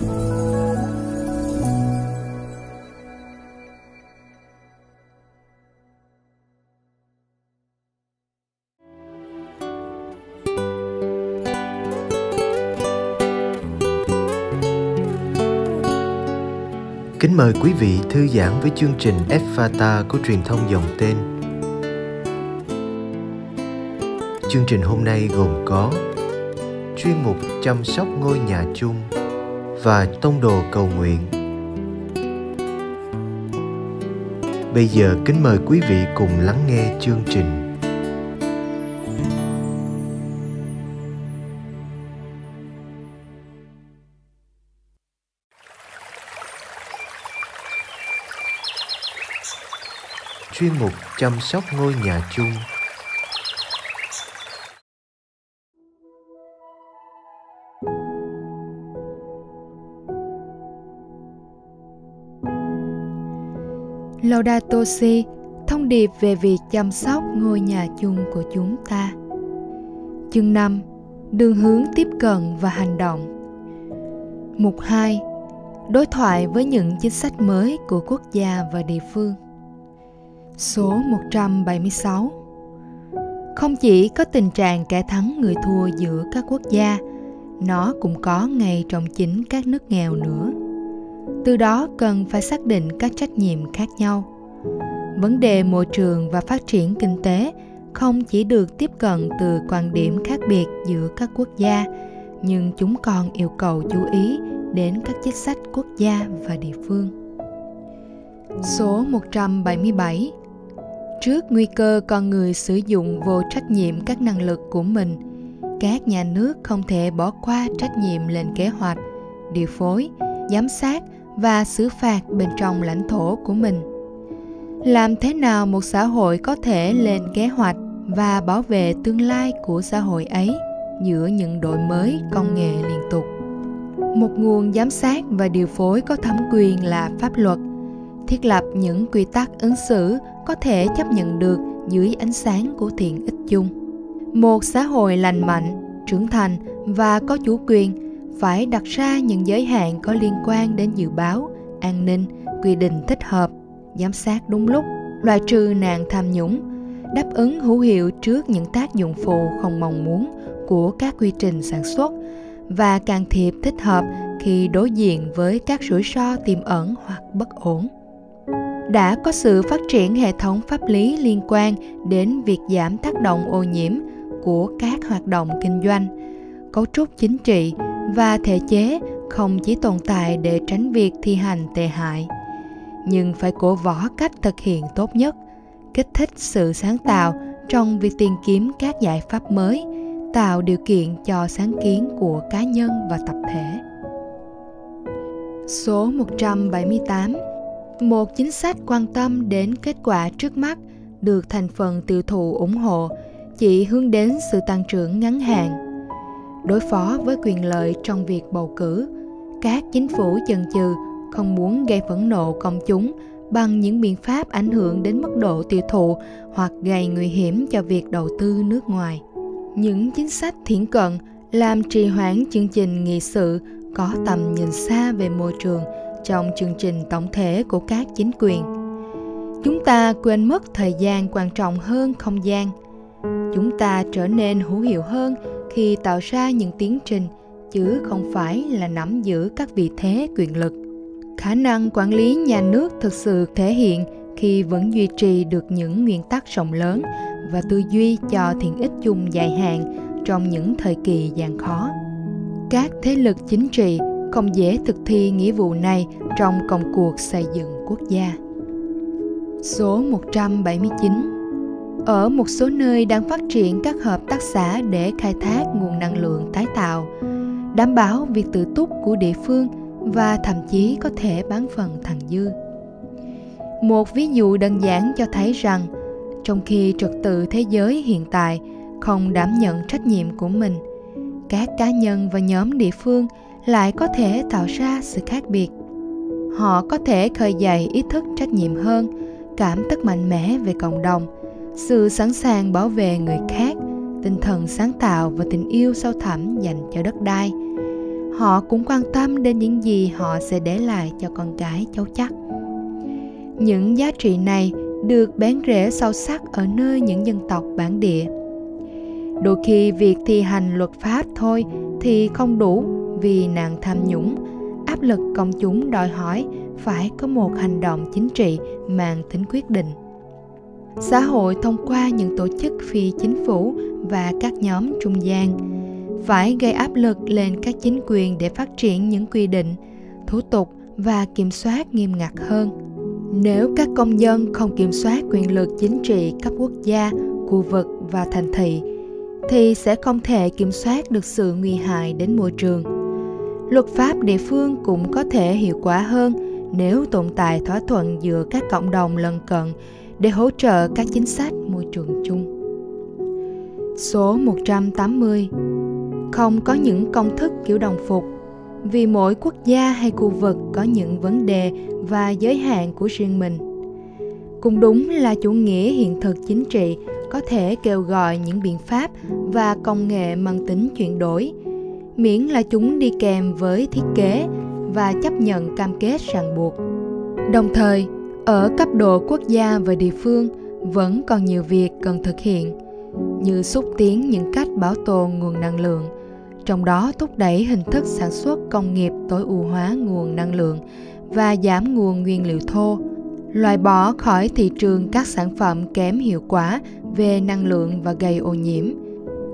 Kính mời quý vị thư giãn với chương trình Fata của truyền thông dòng tên. Chương trình hôm nay gồm có chuyên mục chăm sóc ngôi nhà chung và tông đồ cầu nguyện. Bây giờ kính mời quý vị cùng lắng nghe chương trình. chuyên mục chăm sóc ngôi nhà chung Laudato Si, thông điệp về việc chăm sóc ngôi nhà chung của chúng ta. Chương 5. Đường hướng tiếp cận và hành động. Mục 2. Đối thoại với những chính sách mới của quốc gia và địa phương. Số 176 Không chỉ có tình trạng kẻ thắng người thua giữa các quốc gia, nó cũng có ngay trong chính các nước nghèo nữa. Từ đó cần phải xác định các trách nhiệm khác nhau. Vấn đề môi trường và phát triển kinh tế không chỉ được tiếp cận từ quan điểm khác biệt giữa các quốc gia, nhưng chúng còn yêu cầu chú ý đến các chính sách quốc gia và địa phương. Số 177 trước nguy cơ con người sử dụng vô trách nhiệm các năng lực của mình các nhà nước không thể bỏ qua trách nhiệm lên kế hoạch điều phối giám sát và xử phạt bên trong lãnh thổ của mình. Làm thế nào một xã hội có thể lên kế hoạch và bảo vệ tương lai của xã hội ấy giữa những đổi mới công nghệ liên tục? Một nguồn giám sát và điều phối có thẩm quyền là pháp luật, thiết lập những quy tắc ứng xử có thể chấp nhận được dưới ánh sáng của thiện ích chung. Một xã hội lành mạnh, trưởng thành và có chủ quyền phải đặt ra những giới hạn có liên quan đến dự báo, an ninh, quy định thích hợp, giám sát đúng lúc, loại trừ nạn tham nhũng, đáp ứng hữu hiệu trước những tác dụng phụ không mong muốn của các quy trình sản xuất và can thiệp thích hợp khi đối diện với các rủi ro tiềm ẩn hoặc bất ổn. Đã có sự phát triển hệ thống pháp lý liên quan đến việc giảm tác động ô nhiễm của các hoạt động kinh doanh, cấu trúc chính trị và thể chế không chỉ tồn tại để tránh việc thi hành tệ hại, nhưng phải cổ võ cách thực hiện tốt nhất, kích thích sự sáng tạo trong việc tìm kiếm các giải pháp mới, tạo điều kiện cho sáng kiến của cá nhân và tập thể. Số 178 một chính sách quan tâm đến kết quả trước mắt được thành phần tiêu thụ ủng hộ, chỉ hướng đến sự tăng trưởng ngắn hạn đối phó với quyền lợi trong việc bầu cử. Các chính phủ chần chừ, không muốn gây phẫn nộ công chúng bằng những biện pháp ảnh hưởng đến mức độ tiêu thụ hoặc gây nguy hiểm cho việc đầu tư nước ngoài. Những chính sách thiển cận làm trì hoãn chương trình nghị sự có tầm nhìn xa về môi trường trong chương trình tổng thể của các chính quyền. Chúng ta quên mất thời gian quan trọng hơn không gian chúng ta trở nên hữu hiệu hơn khi tạo ra những tiến trình, chứ không phải là nắm giữ các vị thế quyền lực khả năng quản lý nhà nước thực sự thể hiện khi vẫn duy trì được những nguyên tắc rộng lớn và tư duy cho thiện ích chung dài hạn trong những thời kỳ gian khó các thế lực chính trị không dễ thực thi nghĩa vụ này trong công cuộc xây dựng quốc gia. Số 179 ở một số nơi đang phát triển các hợp tác xã để khai thác nguồn năng lượng tái tạo, đảm bảo việc tự túc của địa phương và thậm chí có thể bán phần thặng dư. Một ví dụ đơn giản cho thấy rằng, trong khi trật tự thế giới hiện tại không đảm nhận trách nhiệm của mình, các cá nhân và nhóm địa phương – lại có thể tạo ra sự khác biệt họ có thể khơi dậy ý thức trách nhiệm hơn cảm thức mạnh mẽ về cộng đồng sự sẵn sàng bảo vệ người khác, tinh thần sáng tạo và tình yêu sâu thẳm dành cho đất đai. Họ cũng quan tâm đến những gì họ sẽ để lại cho con cái cháu chắc. Những giá trị này được bén rễ sâu sắc ở nơi những dân tộc bản địa. Đôi khi việc thi hành luật pháp thôi thì không đủ vì nạn tham nhũng, áp lực công chúng đòi hỏi phải có một hành động chính trị mang tính quyết định xã hội thông qua những tổ chức phi chính phủ và các nhóm trung gian. Phải gây áp lực lên các chính quyền để phát triển những quy định, thủ tục và kiểm soát nghiêm ngặt hơn. Nếu các công dân không kiểm soát quyền lực chính trị cấp quốc gia, khu vực và thành thị, thì sẽ không thể kiểm soát được sự nguy hại đến môi trường. Luật pháp địa phương cũng có thể hiệu quả hơn nếu tồn tại thỏa thuận giữa các cộng đồng lân cận để hỗ trợ các chính sách môi trường chung. Số 180 Không có những công thức kiểu đồng phục vì mỗi quốc gia hay khu vực có những vấn đề và giới hạn của riêng mình. Cũng đúng là chủ nghĩa hiện thực chính trị có thể kêu gọi những biện pháp và công nghệ mang tính chuyển đổi, miễn là chúng đi kèm với thiết kế và chấp nhận cam kết ràng buộc. Đồng thời, ở cấp độ quốc gia và địa phương, vẫn còn nhiều việc cần thực hiện, như xúc tiến những cách bảo tồn nguồn năng lượng, trong đó thúc đẩy hình thức sản xuất công nghiệp tối ưu hóa nguồn năng lượng và giảm nguồn nguyên liệu thô, loại bỏ khỏi thị trường các sản phẩm kém hiệu quả về năng lượng và gây ô nhiễm,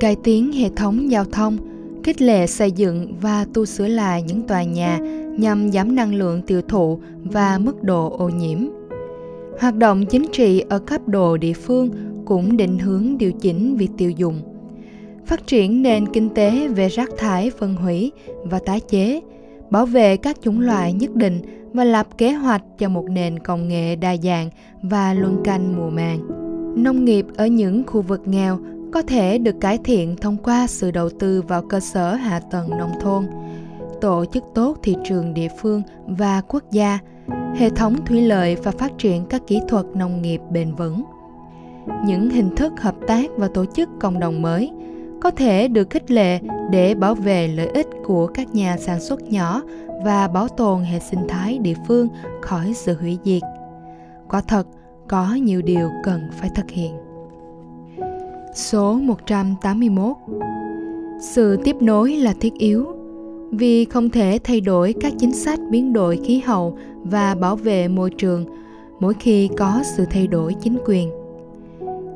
cải tiến hệ thống giao thông, khích lệ xây dựng và tu sửa lại những tòa nhà nhằm giảm năng lượng tiêu thụ và mức độ ô nhiễm. Hoạt động chính trị ở cấp độ địa phương cũng định hướng điều chỉnh việc tiêu dùng. Phát triển nền kinh tế về rác thải phân hủy và tái chế, bảo vệ các chủng loại nhất định và lập kế hoạch cho một nền công nghệ đa dạng và luân canh mùa màng. Nông nghiệp ở những khu vực nghèo có thể được cải thiện thông qua sự đầu tư vào cơ sở hạ tầng nông thôn, tổ chức tốt thị trường địa phương và quốc gia, hệ thống thủy lợi và phát triển các kỹ thuật nông nghiệp bền vững. Những hình thức hợp tác và tổ chức cộng đồng mới có thể được khích lệ để bảo vệ lợi ích của các nhà sản xuất nhỏ và bảo tồn hệ sinh thái địa phương khỏi sự hủy diệt. Quả thật, có nhiều điều cần phải thực hiện. Số 181 Sự tiếp nối là thiết yếu vì không thể thay đổi các chính sách biến đổi khí hậu và bảo vệ môi trường, mỗi khi có sự thay đổi chính quyền.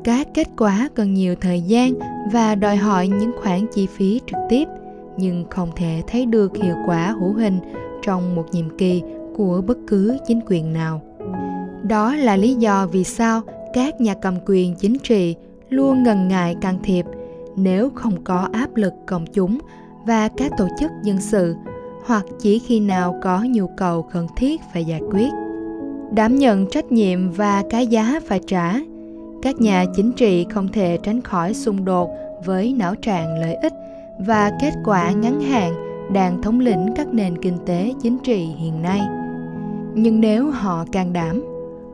Các kết quả cần nhiều thời gian và đòi hỏi những khoản chi phí trực tiếp, nhưng không thể thấy được hiệu quả hữu hình trong một nhiệm kỳ của bất cứ chính quyền nào. Đó là lý do vì sao các nhà cầm quyền chính trị luôn ngần ngại can thiệp nếu không có áp lực công chúng và các tổ chức dân sự, hoặc chỉ khi nào có nhu cầu cần thiết phải giải quyết. Đảm nhận trách nhiệm và cái giá phải trả, các nhà chính trị không thể tránh khỏi xung đột với não trạng lợi ích và kết quả ngắn hạn đang thống lĩnh các nền kinh tế chính trị hiện nay. Nhưng nếu họ can đảm,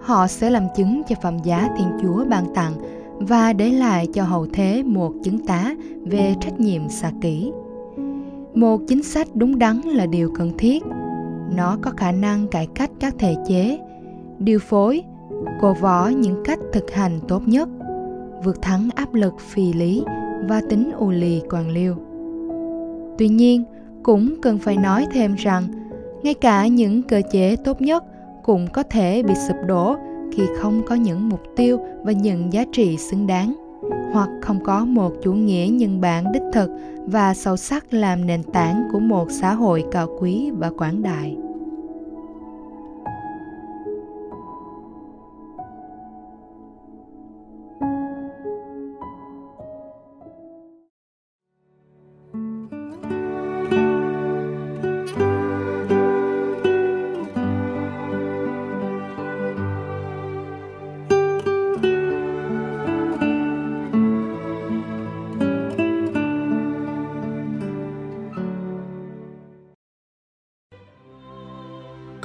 họ sẽ làm chứng cho phẩm giá thiên chúa ban tặng và để lại cho hậu thế một chứng tá về trách nhiệm xa kỹ một chính sách đúng đắn là điều cần thiết. Nó có khả năng cải cách các thể chế, điều phối, cổ võ những cách thực hành tốt nhất, vượt thắng áp lực phi lý và tính ù lì quan liêu. Tuy nhiên, cũng cần phải nói thêm rằng, ngay cả những cơ chế tốt nhất cũng có thể bị sụp đổ khi không có những mục tiêu và những giá trị xứng đáng hoặc không có một chủ nghĩa nhân bản đích thực và sâu sắc làm nền tảng của một xã hội cao quý và quảng đại.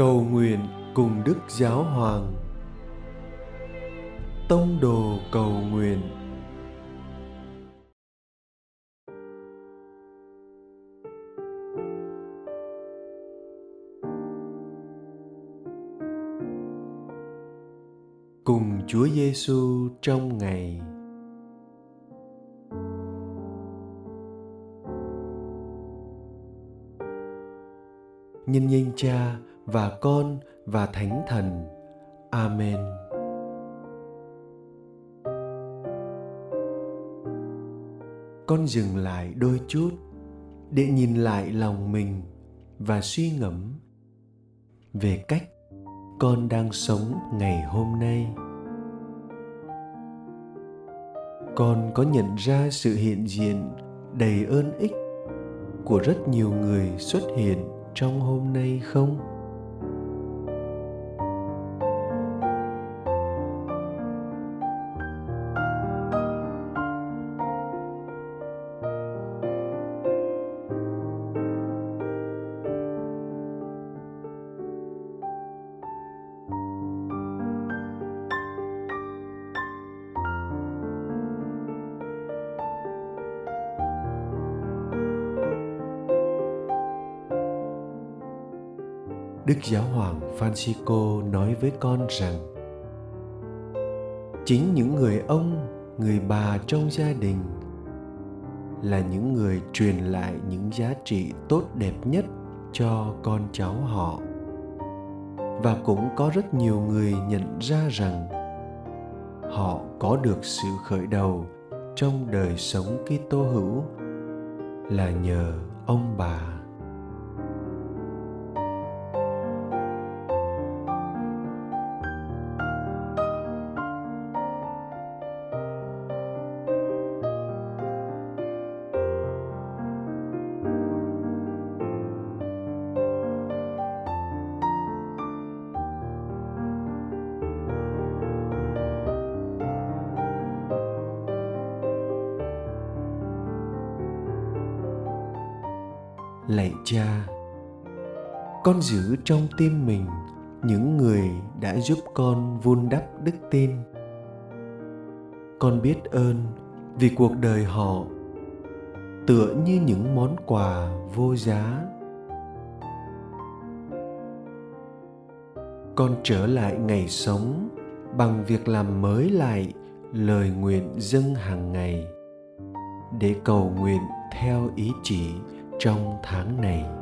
cầu nguyện cùng đức giáo hoàng tông đồ cầu nguyện cùng Chúa Giêsu trong ngày. Nhân nhân cha, và Con và Thánh Thần. Amen. Con dừng lại đôi chút để nhìn lại lòng mình và suy ngẫm về cách con đang sống ngày hôm nay con có nhận ra sự hiện diện đầy ơn ích của rất nhiều người xuất hiện trong hôm nay không Đức Giáo hoàng Francisco nói với con rằng chính những người ông, người bà trong gia đình là những người truyền lại những giá trị tốt đẹp nhất cho con cháu họ. Và cũng có rất nhiều người nhận ra rằng họ có được sự khởi đầu trong đời sống Kitô hữu là nhờ ông bà lạy cha. Con giữ trong tim mình những người đã giúp con vun đắp đức tin. Con biết ơn vì cuộc đời họ, tựa như những món quà vô giá. Con trở lại ngày sống bằng việc làm mới lại lời nguyện dâng hàng ngày, để cầu nguyện theo ý chỉ trong tháng này.